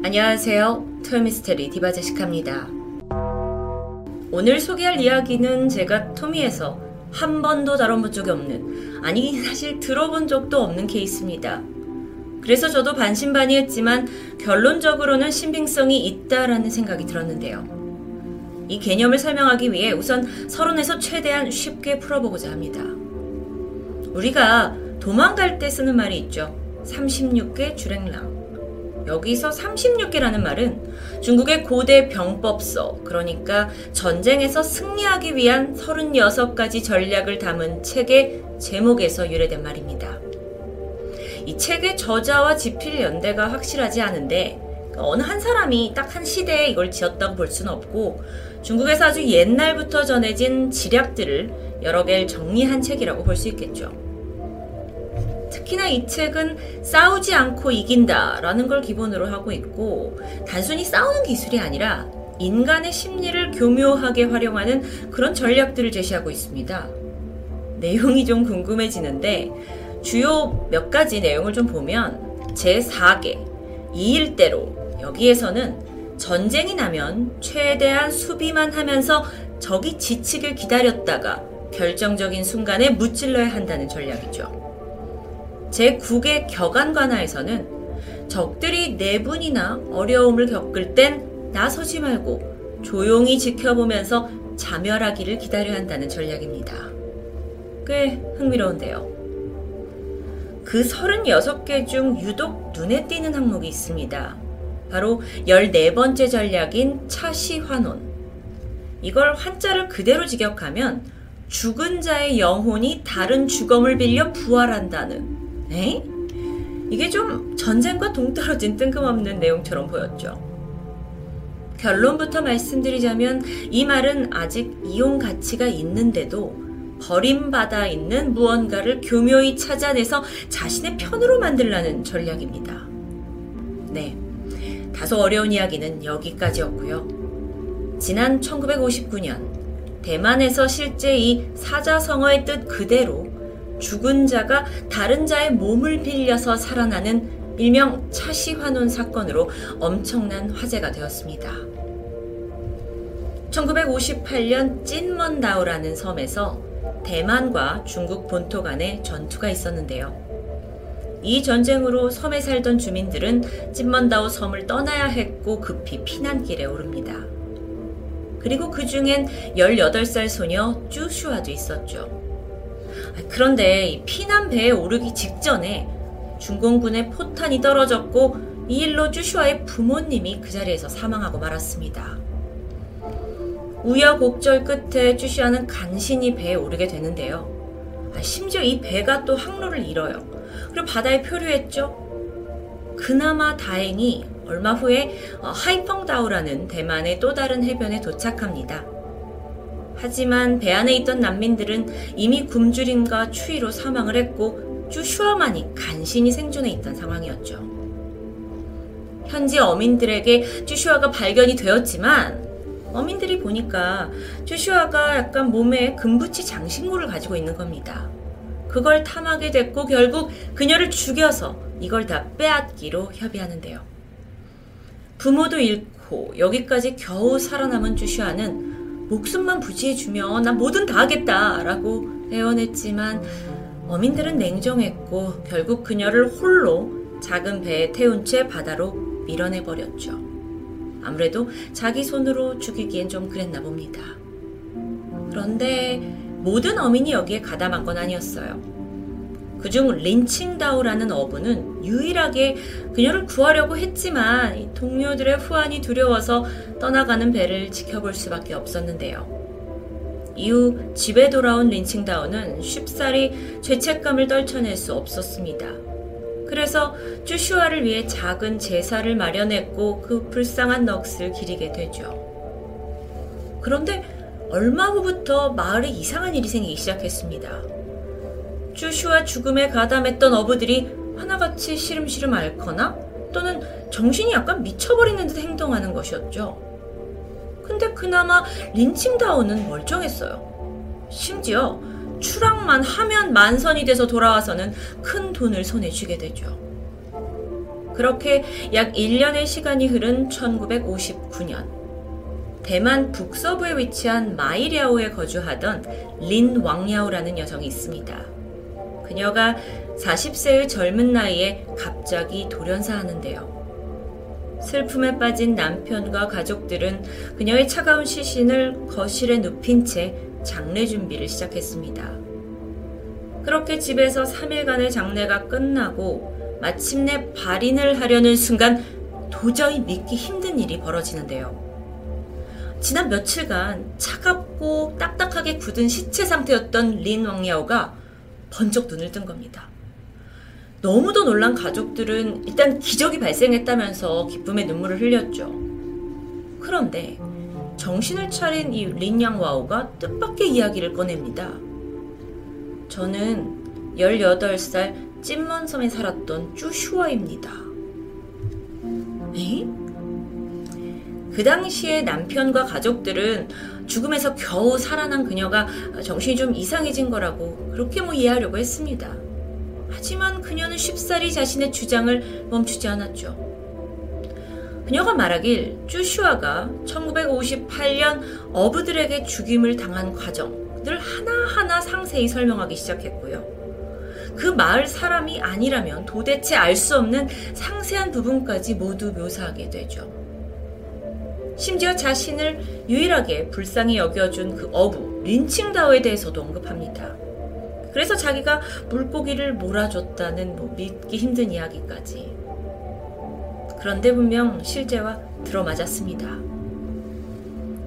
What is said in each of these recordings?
안녕하세요. 토요미스테리 디바 제시카입니다. 오늘 소개할 이야기는 제가 토미에서 한 번도 다뤄본 적이 없는, 아니, 사실 들어본 적도 없는 케이스입니다. 그래서 저도 반신반의했지만 결론적으로는 신빙성이 있다라는 생각이 들었는데요. 이 개념을 설명하기 위해 우선 서론에서 최대한 쉽게 풀어보고자 합니다. 우리가 도망갈 때 쓰는 말이 있죠. 36개 주랭랑. 여기서 36개라는 말은 중국의 고대 병법서, 그러니까 전쟁에서 승리하기 위한 36가지 전략을 담은 책의 제목에서 유래된 말입니다. 이 책의 저자와 지필 연대가 확실하지 않은데 어느 한 사람이 딱 한 시대에 이걸 지었다고 볼 수는 없고 중국에서 아주 옛날부터 전해진 지략들을 여러 개를 정리한 책이라고 볼 수 있겠죠. 특히나 이 책은 싸우지 않고 이긴다라는 걸 기본으로 하고 있고 단순히 싸우는 기술이 아니라 인간의 심리를 교묘하게 활용하는 그런 전략들을 제시하고 있습니다. 내용이 좀 궁금해지는데 주요 몇 가지 내용을 좀 보면 제4개 2일대로 여기에서는 전쟁이 나면 최대한 수비만 하면서 적이 지치길 기다렸다가 결정적인 순간에 무찔러야 한다는 전략이죠. 제9개 격안관하에서는 적들이 내분이나 어려움을 겪을 땐 나서지 말고 조용히 지켜보면서 자멸하기를 기다려야 한다는 전략입니다. 꽤 흥미로운데요. 그 36개 중 유독 눈에 띄는 항목이 있습니다. 바로 14번째 전략인 차시환혼. 이걸 한자를 그대로 직역하면 죽은 자의 영혼이 다른 주검을 빌려 부활한다는 에? 이게 좀 전쟁과 동떨어진 뜬금없는 내용처럼 보였죠. 결론부터 말씀드리자면 이 말은 아직 이용 가치가 있는데도 버림받아 있는 무언가를 교묘히 찾아내서 자신의 편으로 만들라는 전략입니다. 네. 다소 어려운 이야기는 여기까지였고요. 지난 1959년 대만에서 실제 이 사자성어의 뜻 그대로 죽은 자가 다른 자의 몸을 빌려서 살아나는 일명 차시환원 사건으로 엄청난 화제가 되었습니다. 1958년 찐먼다오라는 섬에서 대만과 중국 본토 간의 전투가 있었는데요. 이 전쟁으로 섬에 살던 주민들은 찐먼다오 섬을 떠나야 했고 급히 피난길에 오릅니다. 그리고 그 중엔 18살 소녀 쭈슈아도 있었죠. 그런데 피난 배에 오르기 직전에 중공군의 포탄이 떨어졌고 이 일로 쭈슈아의 부모님이 그 자리에서 사망하고 말았습니다. 우여곡절 끝에 쭈슈아는 간신히 배에 오르게 되는데요. 아, 심지어 이 배가 또 항로를 잃어요. 그리고 바다에 표류했죠. 그나마 다행히 얼마 후에 어, 하이펑다우라는 대만의 또 다른 해변에 도착합니다. 하지만 배 안에 있던 난민들은 이미 굶주림과 추위로 사망을 했고 쭈슈아만이 간신히 생존해 있던 상황이었죠. 현지 어민들에게 쭈슈아가 발견이 되었지만 어민들이 보니까 쭈슈아가 약간 몸에 금붙이 장신구를 가지고 있는 겁니다. 그걸 탐하게 됐고 결국 그녀를 죽여서 이걸 다 빼앗기로 협의하는데요. 부모도 잃고 여기까지 겨우 살아남은 쭈슈아는 목숨만 부지해주면 난 뭐든 다 하겠다 라고 애원했지만 어민들은 냉정했고 결국 그녀를 홀로 작은 배에 태운 채 바다로 밀어내버렸죠. 아무래도 자기 손으로 죽이기엔 좀 그랬나 봅니다. 그런데 모든 어민이 여기에 가담한 건 아니었어요. 그중 린칭다우라는 어부는 유일하게 그녀를 구하려고 했지만 동료들의 후환이 두려워서 떠나가는 배를 지켜볼 수밖에 없었는데요. 이후 집에 돌아온 린칭다우는 쉽사리 죄책감을 떨쳐낼 수 없었습니다. 그래서 쭈슈아를 위해 작은 제사를 마련했고 그 불쌍한 넋을 기리게 되죠. 그런데 얼마 후부터 마을에 이상한 일이 생기기 시작했습니다. 쭈슈와 죽음에 가담했던 어부들이 하나같이 시름시름 앓거나 또는 정신이 약간 미쳐버리는 듯 행동하는 것이었죠. 근데 그나마 린칭다운은 멀쩡했어요. 심지어 추락만 하면 만선이 돼서 돌아와서는 큰 돈을 손에 쥐게 되죠. 그렇게 약 1년의 시간이 흐른 1959년 대만 북서부에 위치한 마이랴오에 거주하던 린 왕야오라는 여성이 있습니다. 그녀가 40세의 젊은 나이에 갑자기 돌연사하는데요. 슬픔에 빠진 남편과 가족들은 그녀의 차가운 시신을 거실에 눕힌 채 장례 준비를 시작했습니다. 그렇게 집에서 3일간의 장례가 끝나고 마침내 발인을 하려는 순간 도저히 믿기 힘든 일이 벌어지는데요. 지난 며칠간 차갑고 딱딱하게 굳은 시체 상태였던 린 왕야오가 번쩍 눈을 뜬 겁니다. 너무도 놀란 가족들은 일단 기적이 발생했다면서 기쁨의 눈물을 흘렸죠. 그런데 정신을 차린 이 린양와오가 뜻밖의 이야기를 꺼냅니다. 저는 18살 찐먼섬에 살았던 쭈슈아입니다. 에? 그 당시에 남편과 가족들은 죽음에서 겨우 살아난 그녀가 정신이 좀 이상해진 거라고 그렇게 뭐 이해하려고 했습니다. 하지만 그녀는 쉽사리 자신의 주장을 멈추지 않았죠. 그녀가 말하길 쭈슈아가 1958년 어부들에게 죽임을 당한 과정을 하나하나 상세히 설명하기 시작했고요. 그 마을 사람이 아니라면 도대체 알 수 없는 상세한 부분까지 모두 묘사하게 되죠. 심지어 자신을 유일하게 불쌍히 여겨준 그 어부 린칭다오에 대해서도 언급합니다. 그래서 자기가 물고기를 몰아줬다는 뭐 믿기 힘든 이야기까지. 그런데 분명 실제와 들어맞았습니다.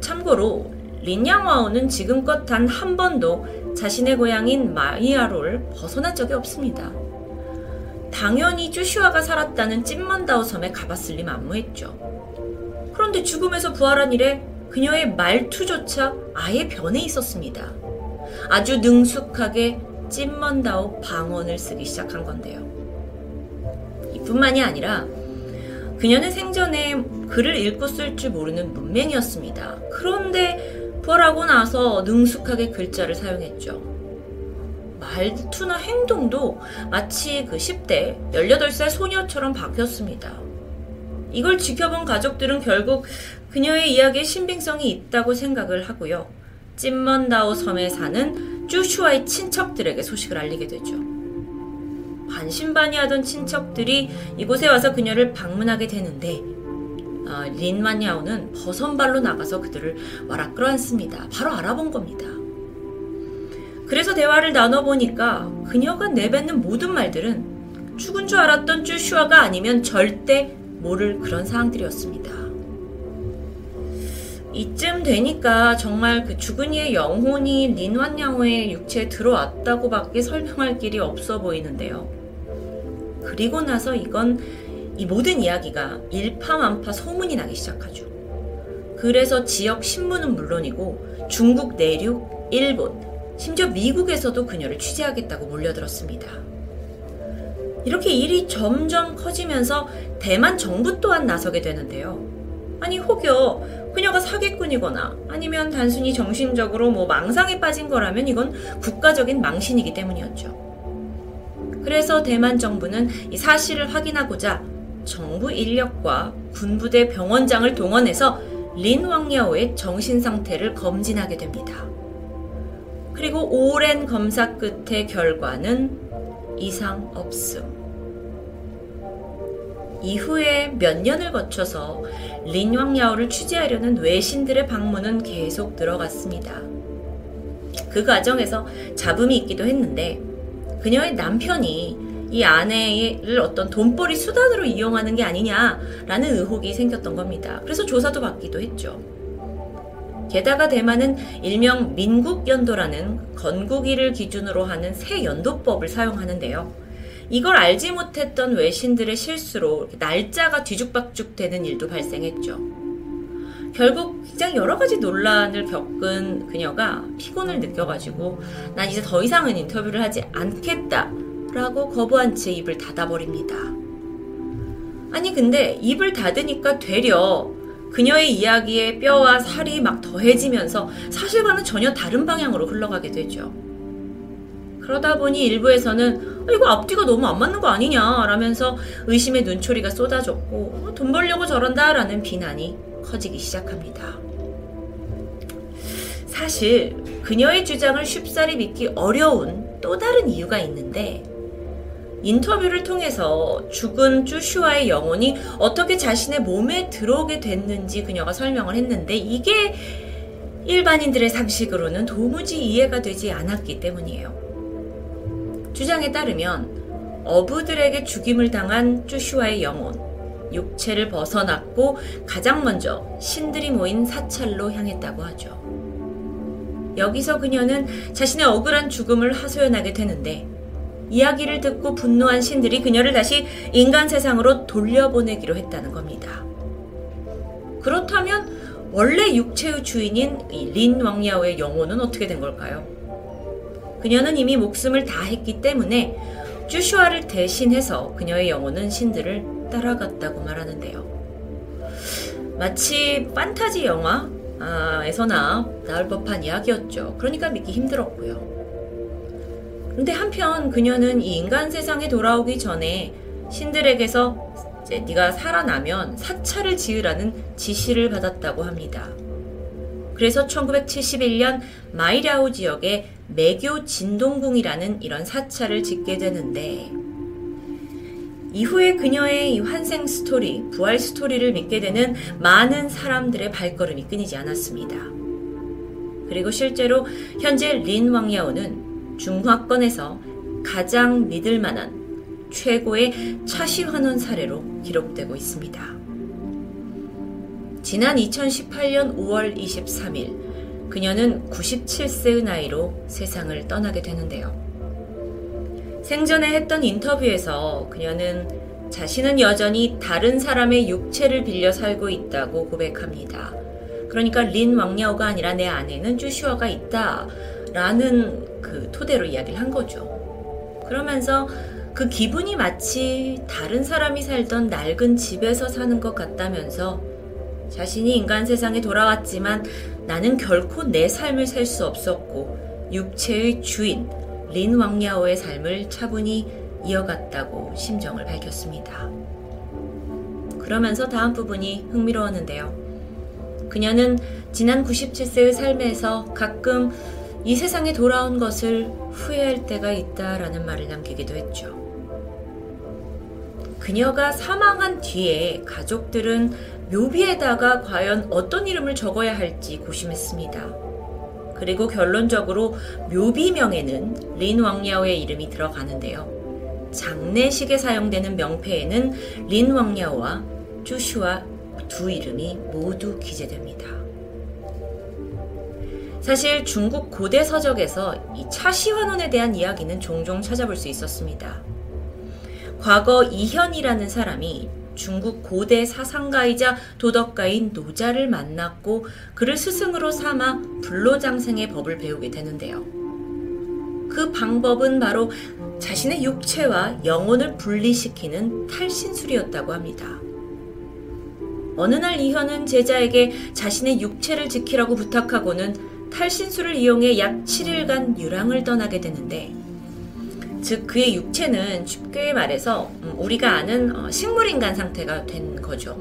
참고로 린양와오는 지금껏 단 한 번도 자신의 고향인 마이아로를 벗어난 적이 없습니다. 당연히 쭈슈아가 살았다는 찐만다오 섬에 가봤을 리 만무했죠. 그런데 죽음에서 부활한 이래 그녀의 말투조차 아예 변해 있었습니다. 아주 능숙하게 찐먼다오 방언을 쓰기 시작한 건데요. 이뿐만이 아니라 그녀는 생전에 글을 읽고 쓸 줄 모르는 문맹이었습니다. 그런데 부활하고 나서 능숙하게 글자를 사용했죠. 말투나 행동도 마치 그 10대, 18살 소녀처럼 바뀌었습니다. 이걸 지켜본 가족들은 결국 그녀의 이야기에 신빙성이 있다고 생각을 하고요. 찐먼다오 섬에 사는 쭈슈아의 친척들에게 소식을 알리게 되죠. 반신반의하던 친척들이 이곳에 와서 그녀를 방문하게 되는데 어, 린만야오는 버선발로 나가서 그들을 와라 끌어안습니다. 바로 알아본 겁니다. 그래서 대화를 나눠보니까 그녀가 내뱉는 모든 말들은 죽은 줄 알았던 쭈슈아가 아니면 절대 모를 그런 사항들이었습니다. 이쯤 되니까 정말 그 죽은 이의 영혼이 린완양호의 육체에 들어왔다고 밖에 설명할 길이 없어 보이는데요. 그리고 나서 이건 이 모든 이야기가 일파만파 소문이 나기 시작하죠. 그래서 지역 신문은 물론이고 중국 내륙, 일본, 심지어 미국에서도 그녀를 취재하겠다고 몰려들었습니다. 이렇게 일이 점점 커지면서 대만 정부 또한 나서게 되는데요. 아니 혹여 그녀가 사기꾼이거나 아니면 단순히 정신적으로 뭐 망상에 빠진 거라면 이건 국가적인 망신이기 때문이었죠. 그래서 대만 정부는 이 사실을 확인하고자 정부 인력과 군부대 병원장을 동원해서 린 왕야오의 정신 상태를 검진하게 됩니다. 그리고 오랜 검사 끝의 결과는 이상 없음. 이후에 몇 년을 거쳐서 린왕야오를 취재하려는 외신들의 방문은 계속 들어갔습니다. 그 과정에서 잡음이 있기도 했는데 그녀의 남편이 이 아내를 어떤 돈벌이 수단으로 이용하는 게 아니냐라는 의혹이 생겼던 겁니다. 그래서 조사도 받기도 했죠. 게다가 대만은 일명 민국연도라는 건국일을 기준으로 하는 새 연도법을 사용하는데요. 이걸 알지 못했던 외신들의 실수로 날짜가 뒤죽박죽 되는 일도 발생했죠. 결국 굉장히 여러 가지 논란을 겪은 그녀가 피곤을 느껴가지고 난 이제 더 이상은 인터뷰를 하지 않겠다 라고 거부한 채 입을 닫아버립니다. 아니 근데 입을 닫으니까 되려 그녀의 이야기에 뼈와 살이 막 더해지면서 사실과는 전혀 다른 방향으로 흘러가게 되죠. 그러다 보니 일부에서는 이거 앞뒤가 너무 안 맞는 거 아니냐 라면서 의심의 눈초리가 쏟아졌고 돈 벌려고 저런다 라는 비난이 커지기 시작합니다. 사실 그녀의 주장을 쉽사리 믿기 어려운 또 다른 이유가 있는데 인터뷰를 통해서 죽은 쭈슈아의 영혼이 어떻게 자신의 몸에 들어오게 됐는지 그녀가 설명을 했는데 이게 일반인들의 상식으로는 도무지 이해가 되지 않았기 때문이에요. 주장에 따르면 어부들에게 죽임을 당한 쭈슈아의 영혼, 육체를 벗어났고 가장 먼저 신들이 모인 사찰로 향했다고 하죠. 여기서 그녀는 자신의 억울한 죽음을 하소연하게 되는데 이야기를 듣고 분노한 신들이 그녀를 다시 인간 세상으로 돌려보내기로 했다는 겁니다. 그렇다면 원래 육체의 주인인 린 왕야오의 영혼은 어떻게 된 걸까요? 그녀는 이미 목숨을 다했기 때문에 쭈슈아를 대신해서 그녀의 영혼은 신들을 따라갔다고 말하는데요. 마치 판타지 영화에서나 나올 법한 이야기였죠. 그러니까 믿기 힘들었고요. 근데 한편 그녀는 이 인간 세상에 돌아오기 전에 신들에게서 이제 네가 살아나면 사찰을 지으라는 지시를 받았다고 합니다. 그래서 1971년 마이라우 지역에 매교 진동궁이라는 이런 사찰을 짓게 되는데 이후에 그녀의 이 환생 스토리, 부활 스토리를 믿게 되는 많은 사람들의 발걸음이 끊이지 않았습니다. 그리고 실제로 현재 린 왕야오는 중화권에서 가장 믿을 만한 최고의 차시환원 사례로 기록되고 있습니다. 지난 2018년 5월 23일, 그녀는 97세의 나이로 세상을 떠나게 되는데요. 생전에 했던 인터뷰에서 그녀는 자신은 여전히 다른 사람의 육체를 빌려 살고 있다고 고백합니다. 그러니까 린 왕야오가 아니라 내 안에는 쭈슈아가 있다. 라는 그 토대로 이야기를 한 거죠. 그러면서 그 기분이 마치 다른 사람이 살던 낡은 집에서 사는 것 같다면서 자신이 인간 세상에 돌아왔지만 나는 결코 내 삶을 살 수 없었고 육체의 주인 린 왕야오의 삶을 차분히 이어갔다고 심정을 밝혔습니다. 그러면서 다음 부분이 흥미로웠는데요. 그녀는 지난 97세의 삶에서 가끔 이 세상에 돌아온 것을 후회할 때가 있다라는 말을 남기기도 했죠. 그녀가 사망한 뒤에 가족들은 묘비에다가 과연 어떤 이름을 적어야 할지 고심했습니다. 그리고 결론적으로 묘비명에는 린 왕야오의 이름이 들어가는데요. 장례식에 사용되는 명패에는 린 왕야오와 쭈슈와 두 이름이 모두 기재됩니다. 사실 중국 고대 서적에서 이 차시환원에 대한 이야기는 종종 찾아볼 수 있었습니다. 과거 이현이라는 사람이 중국 고대 사상가이자 도덕가인 노자를 만났고 그를 스승으로 삼아 불로장생의 법을 배우게 되는데요. 그 방법은 바로 자신의 육체와 영혼을 분리시키는 탈신술이었다고 합니다. 어느 날 이현은 제자에게 자신의 육체를 지키라고 부탁하고는 탈신술을 이용해 약 7일간 유랑을 떠나게 되는데 즉 그의 육체는 쉽게 말해서 음, 우리가 아는 어, 식물인간 상태가 된 거죠.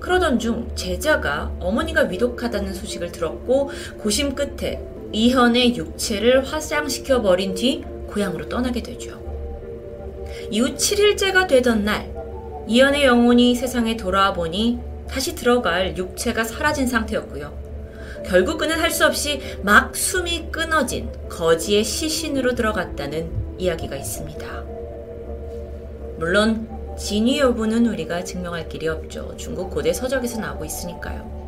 그러던 중 제자가 어머니가 위독하다는 소식을 들었고 고심 끝에 이현의 육체를 화장시켜 버린 뒤 고향으로 떠나게 되죠. 이후 7일째가 되던 날 이현의 영혼이 세상에 돌아와 보니 다시 들어갈 육체가 사라진 상태였고요. 결국 그는 할 수 없이 막 숨이 끊어진 거지의 시신으로 들어갔다는 이야기가 있습니다. 물론 진위 여부는 우리가 증명할 길이 없죠. 중국 고대 서적에서 나오고 있으니까요.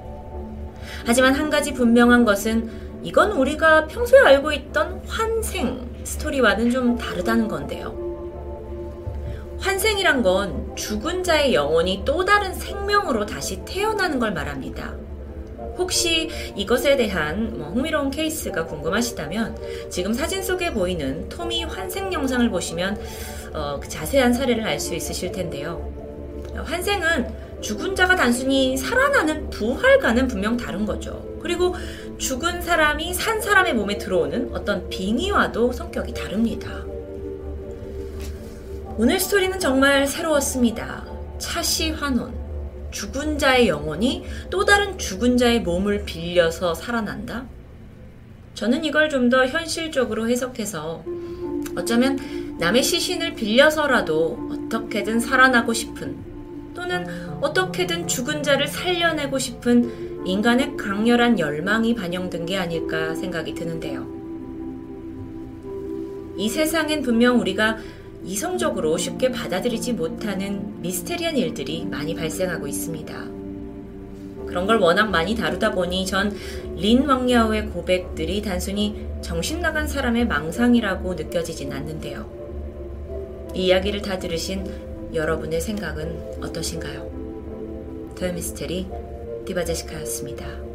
하지만 한 가지 분명한 것은 이건 우리가 평소에 알고 있던 환생 스토리와는 좀 다르다는 건데요. 환생이란 건 죽은 자의 영혼이 또 다른 생명으로 다시 태어나는 걸 말합니다. 혹시 이것에 대한 뭐 흥미로운 케이스가 궁금하시다면 지금 사진 속에 보이는 토미 환생 영상을 보시면 어, 그 자세한 사례를 알 수 있으실 텐데요. 환생은 죽은 자가 단순히 살아나는 부활과는 분명 다른 거죠. 그리고 죽은 사람이 산 사람의 몸에 들어오는 어떤 빙의와도 성격이 다릅니다. 오늘 스토리는 정말 새로웠습니다. 차시 환원. 죽은 자의 영혼이 또 다른 죽은 자의 몸을 빌려서 살아난다? 저는 이걸 좀 더 현실적으로 해석해서 어쩌면 남의 시신을 빌려서라도 어떻게든 살아나고 싶은 또는 어떻게든 죽은 자를 살려내고 싶은 인간의 강렬한 열망이 반영된 게 아닐까 생각이 드는데요. 이 세상엔 분명 우리가 이성적으로 쉽게 받아들이지 못하는 미스테리한 일들이 많이 발생하고 있습니다. 그런 걸 워낙 많이 다루다 보니 전 린 왕야오의 고백들이 단순히 정신 나간 사람의 망상이라고 느껴지진 않는데요. 이 이야기를 다 들으신 여러분의 생각은 어떠신가요? 더미스테리 디바제시카였습니다.